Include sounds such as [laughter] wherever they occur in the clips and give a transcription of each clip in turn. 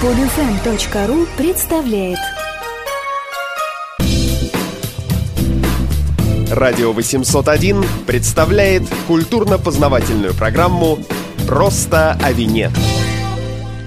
Подфм.ру представляет Радио 801 представляет культурно-познавательную программу «Просто о вине».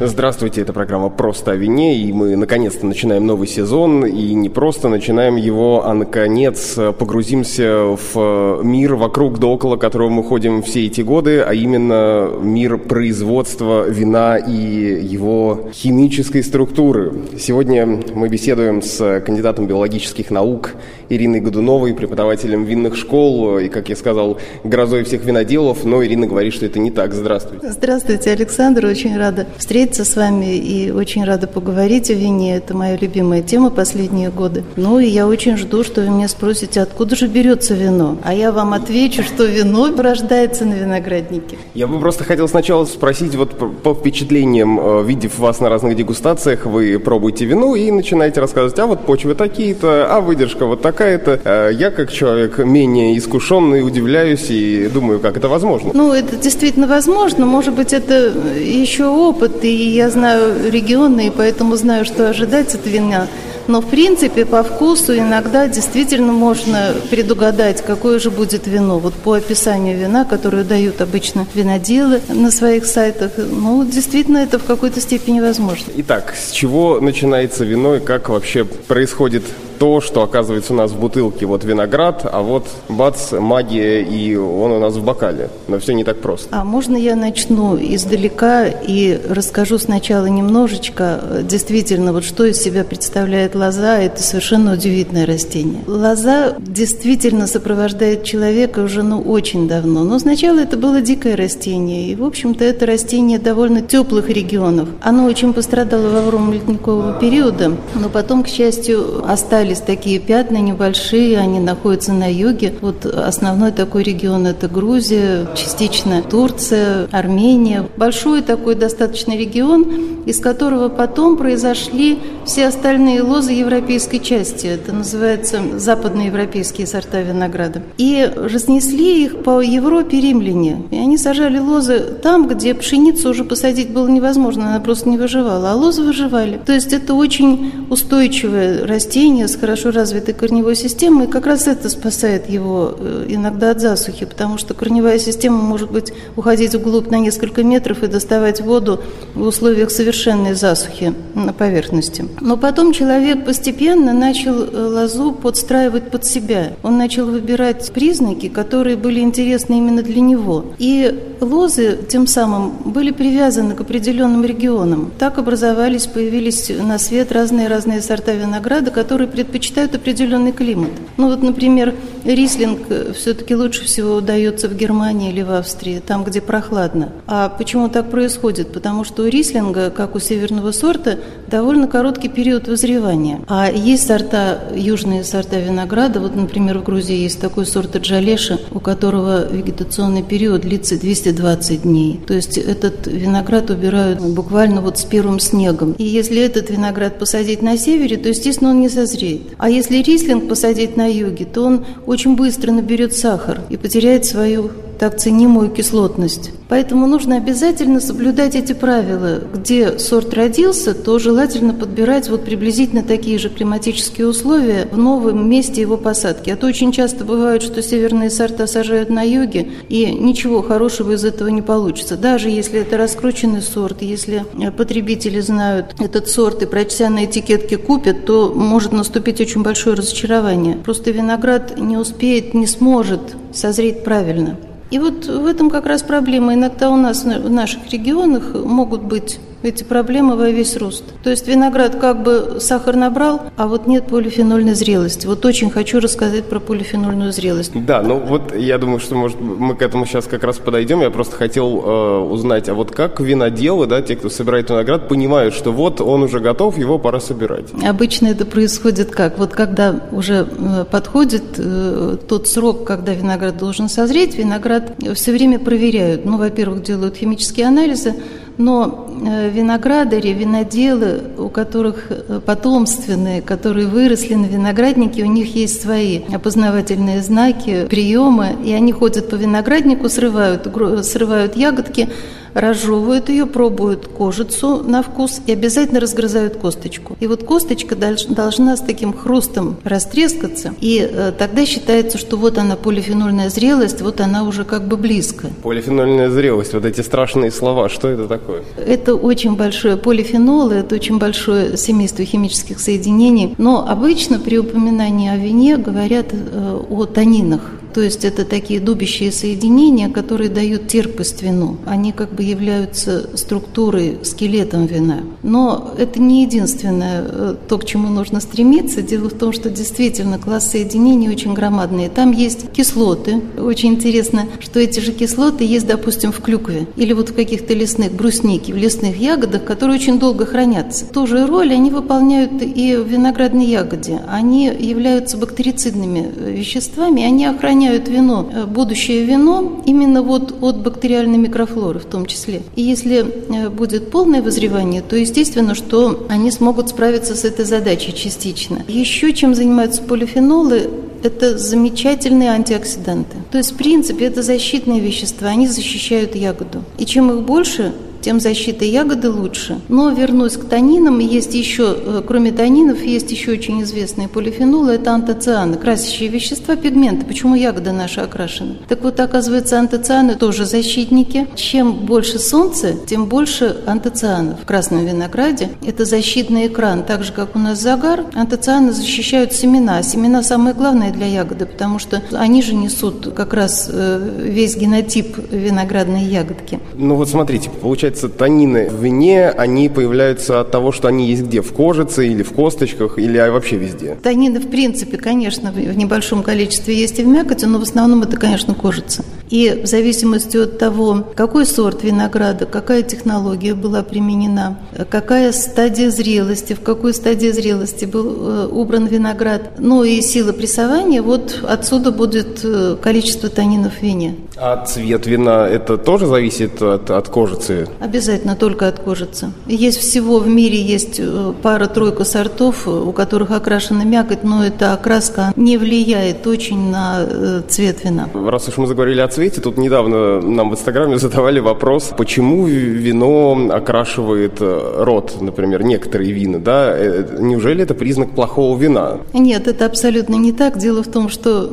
Здравствуйте, это программа «Просто о вине», и мы наконец-то начинаем новый сезон, и не просто начинаем его, а наконец погрузимся в мир вокруг да около которого мы ходим все эти годы, а именно мир производства вина и его химической структуры. Сегодня мы беседуем с кандидатом биологических наук Ириной Годуновой, преподавателем винных школ, и, как я сказал, грозой всех виноделов, но Ирина говорит, что это не так. Здравствуйте. Здравствуйте, Александр, очень рада встретиться встретиться с вами и очень рада поговорить о вине. Это моя любимая тема последние годы. Ну и я очень жду, что вы меня спросите, откуда же берется вино. А я вам отвечу, что вино рождается на винограднике. Я бы просто хотел сначала спросить, вот по впечатлениям, э, видев вас на разных дегустациях, вы пробуете вино и начинаете рассказывать, а вот почвы такие-то, а выдержка вот такая-то. Э, я, как человек менее искушенный, удивляюсь и думаю, как это возможно. Ну, это действительно возможно. Может быть, это еще опыт, и я знаю регионы, и поэтому знаю, что ожидать от вина. Но, в принципе, по вкусу иногда действительно можно предугадать, какое же будет вино. Вот по описанию вина, которое дают обычно виноделы на своих сайтах, ну, действительно, это в какой-то степени возможно. Итак, с чего начинается вино и как вообще происходит то, что оказывается у нас в бутылке. Вот виноград, а вот бац, магия, и он у нас в бокале. Но все не так просто. А можно я начну издалека и расскажу сначала немножечко, действительно, вот что из себя представляет лоза. Это совершенно удивительное растение. Лоза действительно сопровождает человека уже ну, очень давно. Но сначала это было дикое растение. И, в общем-то, это растение довольно теплых регионов. Оно очень пострадало во время ледникового периода, но потом, к счастью, остались остались такие пятна небольшие, они находятся на юге. Вот основной такой регион – это Грузия, частично Турция, Армения. Большой такой достаточно регион, из которого потом произошли все остальные лозы европейской части. Это называется западноевропейские сорта винограда. И разнесли их по Европе римляне. И они сажали лозы там, где пшеницу уже посадить было невозможно, она просто не выживала, а лозы выживали. То есть это очень устойчивое растение с хорошо развитой корневой системой, и как раз это спасает его э, иногда от засухи, потому что корневая система может быть уходить вглубь на несколько метров и доставать воду в условиях совершенной засухи на поверхности. Но потом человек постепенно начал э, лозу подстраивать под себя. Он начал выбирать признаки, которые были интересны именно для него. И лозы тем самым были привязаны к определенным регионам. Так образовались, появились на свет разные-разные сорта винограда, которые предпочитают определенный климат. Ну вот, например, рислинг э, все-таки лучше всего удается в Германии или в Австрии, там, где прохладно. А почему так происходит? Потому что у рислинга, как у северного сорта, довольно короткий период вызревания. А есть сорта, южные сорта винограда, вот, например, в Грузии есть такой сорт Джалеша, у которого вегетационный период длится 220 дней. То есть этот виноград убирают буквально вот с первым снегом. И если этот виноград посадить на севере, то, естественно, он не созреет. А если рислинг посадить на юге, то он очень быстро наберет сахар и потеряет свою так ценимую кислотность. Поэтому нужно обязательно соблюдать эти правила. Где сорт родился, то желательно подбирать вот приблизительно такие же климатические условия в новом месте его посадки. А то очень часто бывает, что северные сорта сажают на юге, и ничего хорошего из этого не получится. Даже если это раскрученный сорт, если потребители знают этот сорт и прочтя на этикетке купят, то может наступить очень большое разочарование. Просто виноград не успеет, не сможет созреть правильно. И вот в этом как раз проблема. Иногда у нас в наших регионах могут быть эти проблемы во весь рост. То есть виноград как бы сахар набрал, а вот нет полифенольной зрелости. Вот очень хочу рассказать про полифенольную зрелость. Да, ну вот я думаю, что может мы к этому сейчас как раз подойдем. Я просто хотел э, узнать, а вот как виноделы, да, те, кто собирает виноград, понимают, что вот он уже готов, его пора собирать? Обычно это происходит как? Вот когда уже э, подходит э, тот срок, когда виноград должен созреть, виноград все время проверяют. Ну, во-первых, делают химические анализы, но э, виноградари, виноделы, у которых э, потомственные, которые выросли на винограднике, у них есть свои опознавательные знаки, приемы, и они ходят по винограднику, срывают, срывают ягодки, разжевывают ее, пробуют кожицу на вкус и обязательно разгрызают косточку. И вот косточка должна с таким хрустом растрескаться, и э, тогда считается, что вот она полифенольная зрелость, вот она уже как бы близко. Полифенольная зрелость, вот эти страшные слова, что это такое? Это очень большое полифенолы, это очень большое семейство химических соединений, но обычно при упоминании о вине говорят э, о танинах. То есть это такие дубящие соединения, которые дают терпость вину. Они как бы являются структурой, скелетом вина. Но это не единственное э, то, к чему нужно стремиться. Дело в том, что действительно класс соединений очень громадный. Там есть кислоты. Очень интересно, что эти же кислоты есть, допустим, в клюкве или вот в каких-то лесных бруснике, в лесных ягодах, которые очень долго хранятся. Ту же роль они выполняют и в виноградной ягоде. Они являются бактерицидными э, веществами, они охраняют охраняют вино, э, будущее вино, именно вот от бактериальной микрофлоры в том числе. И если э, будет полное вызревание, то естественно, что они смогут справиться с этой задачей частично. Еще чем занимаются полифенолы, это замечательные антиоксиданты. То есть, в принципе, это защитные вещества, они защищают ягоду. И чем их больше, тем защита ягоды лучше. Но вернусь к танинам, есть еще, э, кроме танинов, есть еще очень известные полифенолы, это антоцианы, красящие вещества, пигменты. Почему ягода наша окрашена? Так вот, оказывается, антоцианы тоже защитники. Чем больше солнца, тем больше антоцианов. В красном винограде это защитный экран. Так же, как у нас загар, антоцианы защищают семена. Семена самое главное для ягоды, потому что они же несут как раз э, весь генотип виноградной ягодки. Ну вот смотрите, получается, получается, танины в вине, они появляются от того, что они есть где? В кожице или в косточках, или вообще везде? Танины, в принципе, конечно, в небольшом количестве есть и в мякоти, но в основном это, конечно, кожица. И в зависимости от того, какой сорт винограда, какая технология была применена, какая стадия зрелости, в какой стадии зрелости был э, убран виноград, ну и сила прессования, вот отсюда будет э, количество танинов в вине. А цвет вина, это тоже зависит от, от кожицы? Обязательно только от кожицы. Есть всего в мире есть э, пара-тройка сортов, у которых окрашена мякоть, но эта окраска не влияет очень на цвет вина. Раз уж мы заговорили о цвете, тут недавно нам в Инстаграме [laughs] задавали вопрос, почему вино окрашивает рот, например, некоторые вина, да? Неужели это признак плохого вина? Нет, это абсолютно не так. Дело в том, что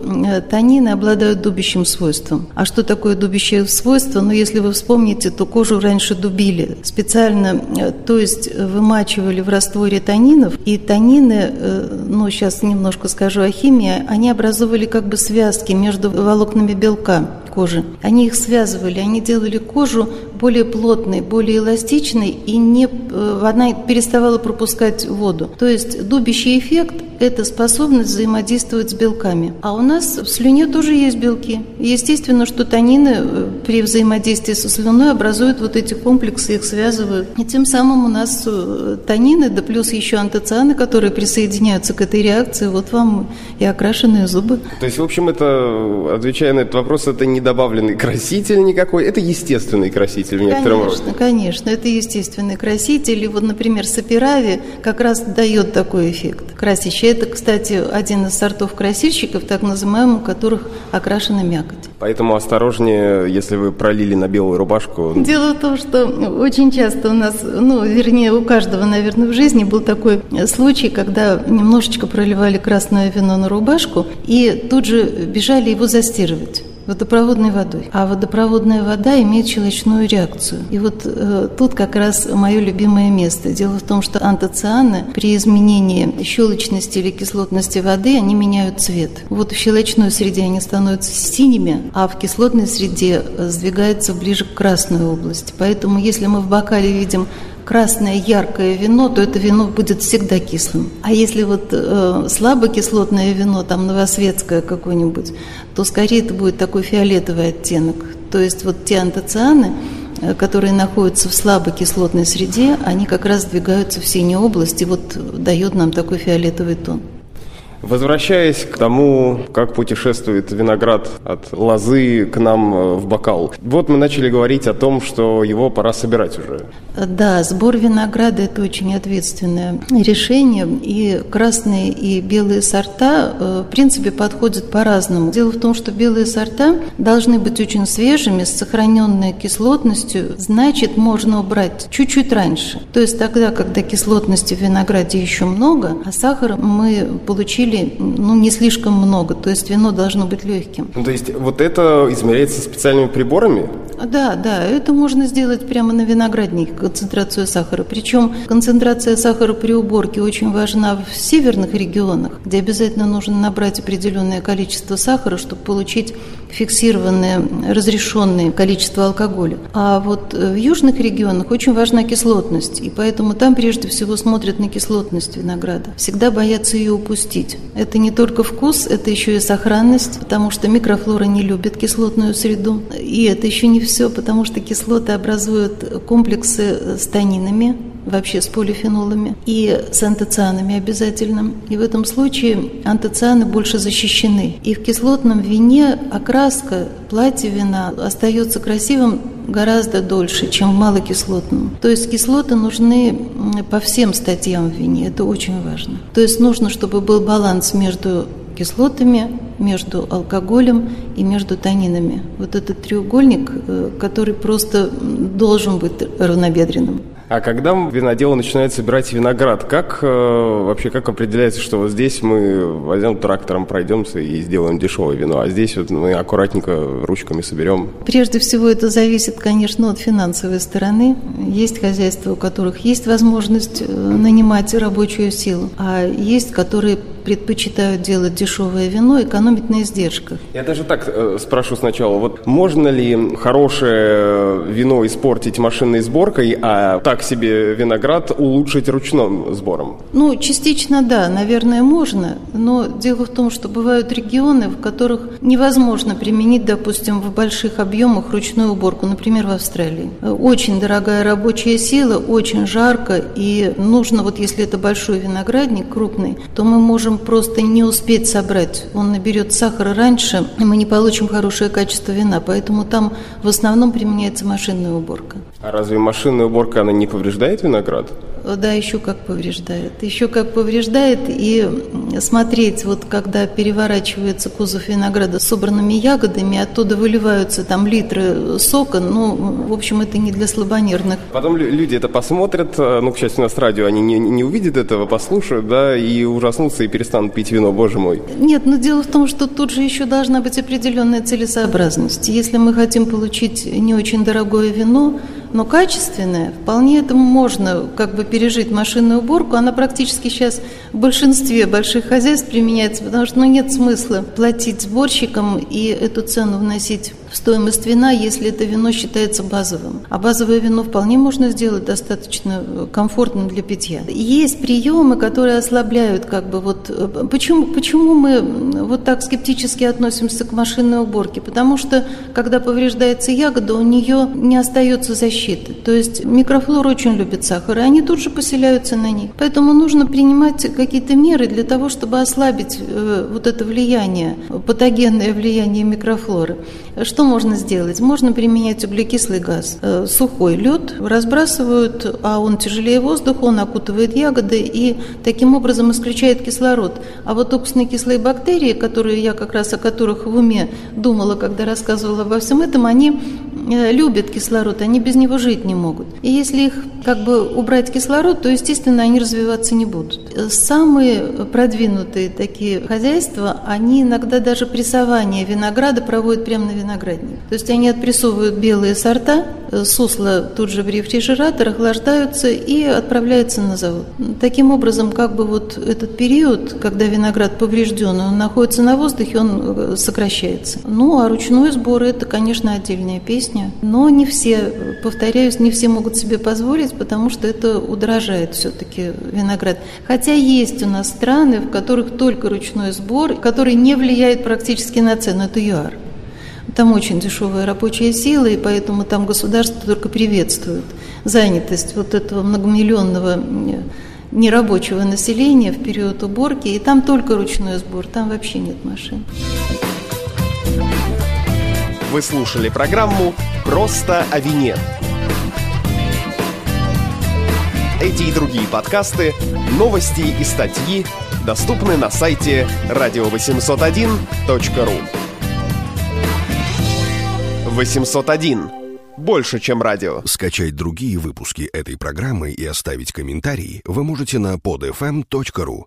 танины обладают дубящим свойством. А что такое дубящее свойство? Ну, если вы вспомните, то кожу раньше дубили специально, э, то есть вымачивали в растворе танинов, и танины, э, ну, сейчас немножко скажу о химии, они образовывали как бы связки между волокнами белка кожи. Они их связывали, они делали кожу более плотной, более эластичной, и не, э, она переставала пропускать воду. То есть дубящий эффект – это способность взаимодействовать с белками. А у нас в слюне тоже есть белки. Естественно, что танины э, при взаимодействии со слюной образуют вот эти комплексы, их связывают. И тем самым у нас э, танины, да плюс еще антоцианы, которые присоединяются к этой реакции, вот вам и окрашенные зубы. То есть, в общем, это, отвечая на этот вопрос, это не добавленный краситель никакой, это естественный краситель в некотором конечно, роде. Конечно, это естественный краситель. И вот, например, саперави как раз дает такой эффект красящий. Это, кстати, один из сортов красильщиков, так называемых, у которых окрашена мякоть. Поэтому осторожнее, если вы пролили на белую рубашку. Дело в том, что очень часто у нас, ну, вернее, у каждого, наверное, в жизни был такой случай, когда немножечко проливали красное вино на рубашку и тут же бежали его застирывать водопроводной водой. А водопроводная вода имеет щелочную реакцию. И вот э, тут как раз мое любимое место. Дело в том, что антоцианы при изменении щелочности или кислотности воды, они меняют цвет. Вот в щелочной среде они становятся синими, а в кислотной среде сдвигаются ближе к красной области. Поэтому если мы в бокале видим красное яркое вино, то это вино будет всегда кислым. А если вот э, слабокислотное вино, там новосветское какое-нибудь, то скорее это будет такой фиолетовый оттенок. То есть вот те антоцианы, э, которые находятся в слабокислотной среде, они как раз двигаются в синюю область и вот дает нам такой фиолетовый тон. Возвращаясь к тому, как путешествует виноград от лозы к нам э, в бокал. Вот мы начали говорить о том, что его пора собирать уже. Да, сбор винограда – это очень ответственное решение. И красные и белые сорта, э, в принципе, подходят по-разному. Дело в том, что белые сорта должны быть очень свежими, с сохраненной кислотностью. Значит, можно убрать чуть-чуть раньше. То есть тогда, когда кислотности в винограде еще много, а сахара мы получили получили ну, не слишком много, то есть вино должно быть легким. Ну, то есть вот это измеряется специальными приборами? Да, да, это можно сделать прямо на винограднике, концентрацию сахара. Причем концентрация сахара при уборке очень важна в северных регионах, где обязательно нужно набрать определенное количество сахара, чтобы получить фиксированное, разрешенное количество алкоголя. А вот в южных регионах очень важна кислотность, и поэтому там прежде всего смотрят на кислотность винограда. Всегда боятся ее упустить. Это не только вкус, это еще и сохранность, потому что микрофлора не любит кислотную среду. И это еще не все, потому что кислоты образуют комплексы с танинами, вообще с полифенолами и с антоцианами обязательно. И в этом случае антоцианы больше защищены. И в кислотном вине окраска платья вина остается красивым гораздо дольше, чем в малокислотном. То есть кислоты нужны по всем статьям в вине, это очень важно. То есть нужно, чтобы был баланс между кислотами, между алкоголем и между танинами. Вот этот треугольник, э, который просто должен быть равнобедренным. А когда виноделы начинают собирать виноград, как э, вообще как определяется, что вот здесь мы возьмем трактором, пройдемся и сделаем дешевое вино, а здесь вот мы аккуратненько ручками соберем? Прежде всего это зависит, конечно, от финансовой стороны. Есть хозяйства, у которых есть возможность э, нанимать рабочую силу, а есть, которые предпочитают делать дешевое вино, экономить на издержках. Я даже так э, спрошу сначала, вот можно ли хорошее вино испортить машинной сборкой, а так себе виноград улучшить ручным сбором? Ну, частично да, наверное, можно, но дело в том, что бывают регионы, в которых невозможно применить, допустим, в больших объемах ручную уборку, например, в Австралии. Очень дорогая рабочая сила, очень жарко, и нужно, вот если это большой виноградник, крупный, то мы можем можем просто не успеть собрать. Он наберет сахара раньше, и мы не получим хорошее качество вина. Поэтому там в основном применяется машинная уборка. А разве машинная уборка, она не повреждает виноград? Да, еще как повреждает. Еще как повреждает. И смотреть, вот когда переворачивается кузов винограда с собранными ягодами, оттуда выливаются там литры сока, ну, в общем, это не для слабонервных. Потом люди это посмотрят, э, ну, к счастью, у нас радио, они не, не увидят этого, послушают, да, и ужаснутся, и перестанут пить вино, боже мой. Нет, но дело в том, что тут же еще должна быть определенная целесообразность. Если мы хотим получить не очень дорогое вино, но качественная, вполне это можно как бы пережить машинную уборку. Она практически сейчас в большинстве больших хозяйств применяется, потому что ну, нет смысла платить сборщикам и эту цену вносить стоимость вина, если это вино считается базовым. А базовое вино вполне можно сделать достаточно э, комфортным для питья. Есть приемы, которые ослабляют как бы вот... Э, почему, почему мы вот так скептически относимся к машинной уборке? Потому что, когда повреждается ягода, у нее не остается защиты. То есть микрофлор очень любит сахар, и они тут же поселяются на ней. Поэтому нужно принимать какие-то меры для того, чтобы ослабить э, вот это влияние, патогенное влияние микрофлоры. Что что можно сделать? Можно применять углекислый газ. Э, сухой лед разбрасывают, а он тяжелее воздуха, он окутывает ягоды и таким образом исключает кислород. А вот уксусные кислые бактерии, которые я как раз о которых в уме думала, когда рассказывала обо всем этом, они любят кислород, они без него жить не могут. И если их как бы убрать кислород, то, естественно, они развиваться не будут. Самые продвинутые такие хозяйства, они иногда даже прессование винограда проводят прямо на винограднике. То есть они отпрессовывают белые сорта, э, сусла тут же в рефрижератор, охлаждаются и отправляются на завод. Таким образом, как бы вот этот период, когда виноград поврежден, он находится на воздухе, он э, сокращается. Ну, а ручной сбор – это, конечно, отдельная песня. Но не все, повторяюсь, не все могут себе позволить, потому что это удорожает все-таки виноград. Хотя есть у нас страны, в которых только ручной сбор, который не влияет практически на цену. Это ЮАР. Там очень дешевая рабочая сила, и поэтому там государство только приветствует занятость вот этого многомиллионного нерабочего населения в период уборки, и там только ручной сбор, там вообще нет машин. Вы слушали программу «Просто о вине». Эти и другие подкасты, новости и статьи доступны на сайте radio801.ru 801. Больше, чем радио. Скачать другие выпуски этой программы и оставить комментарии вы можете на podfm.ru.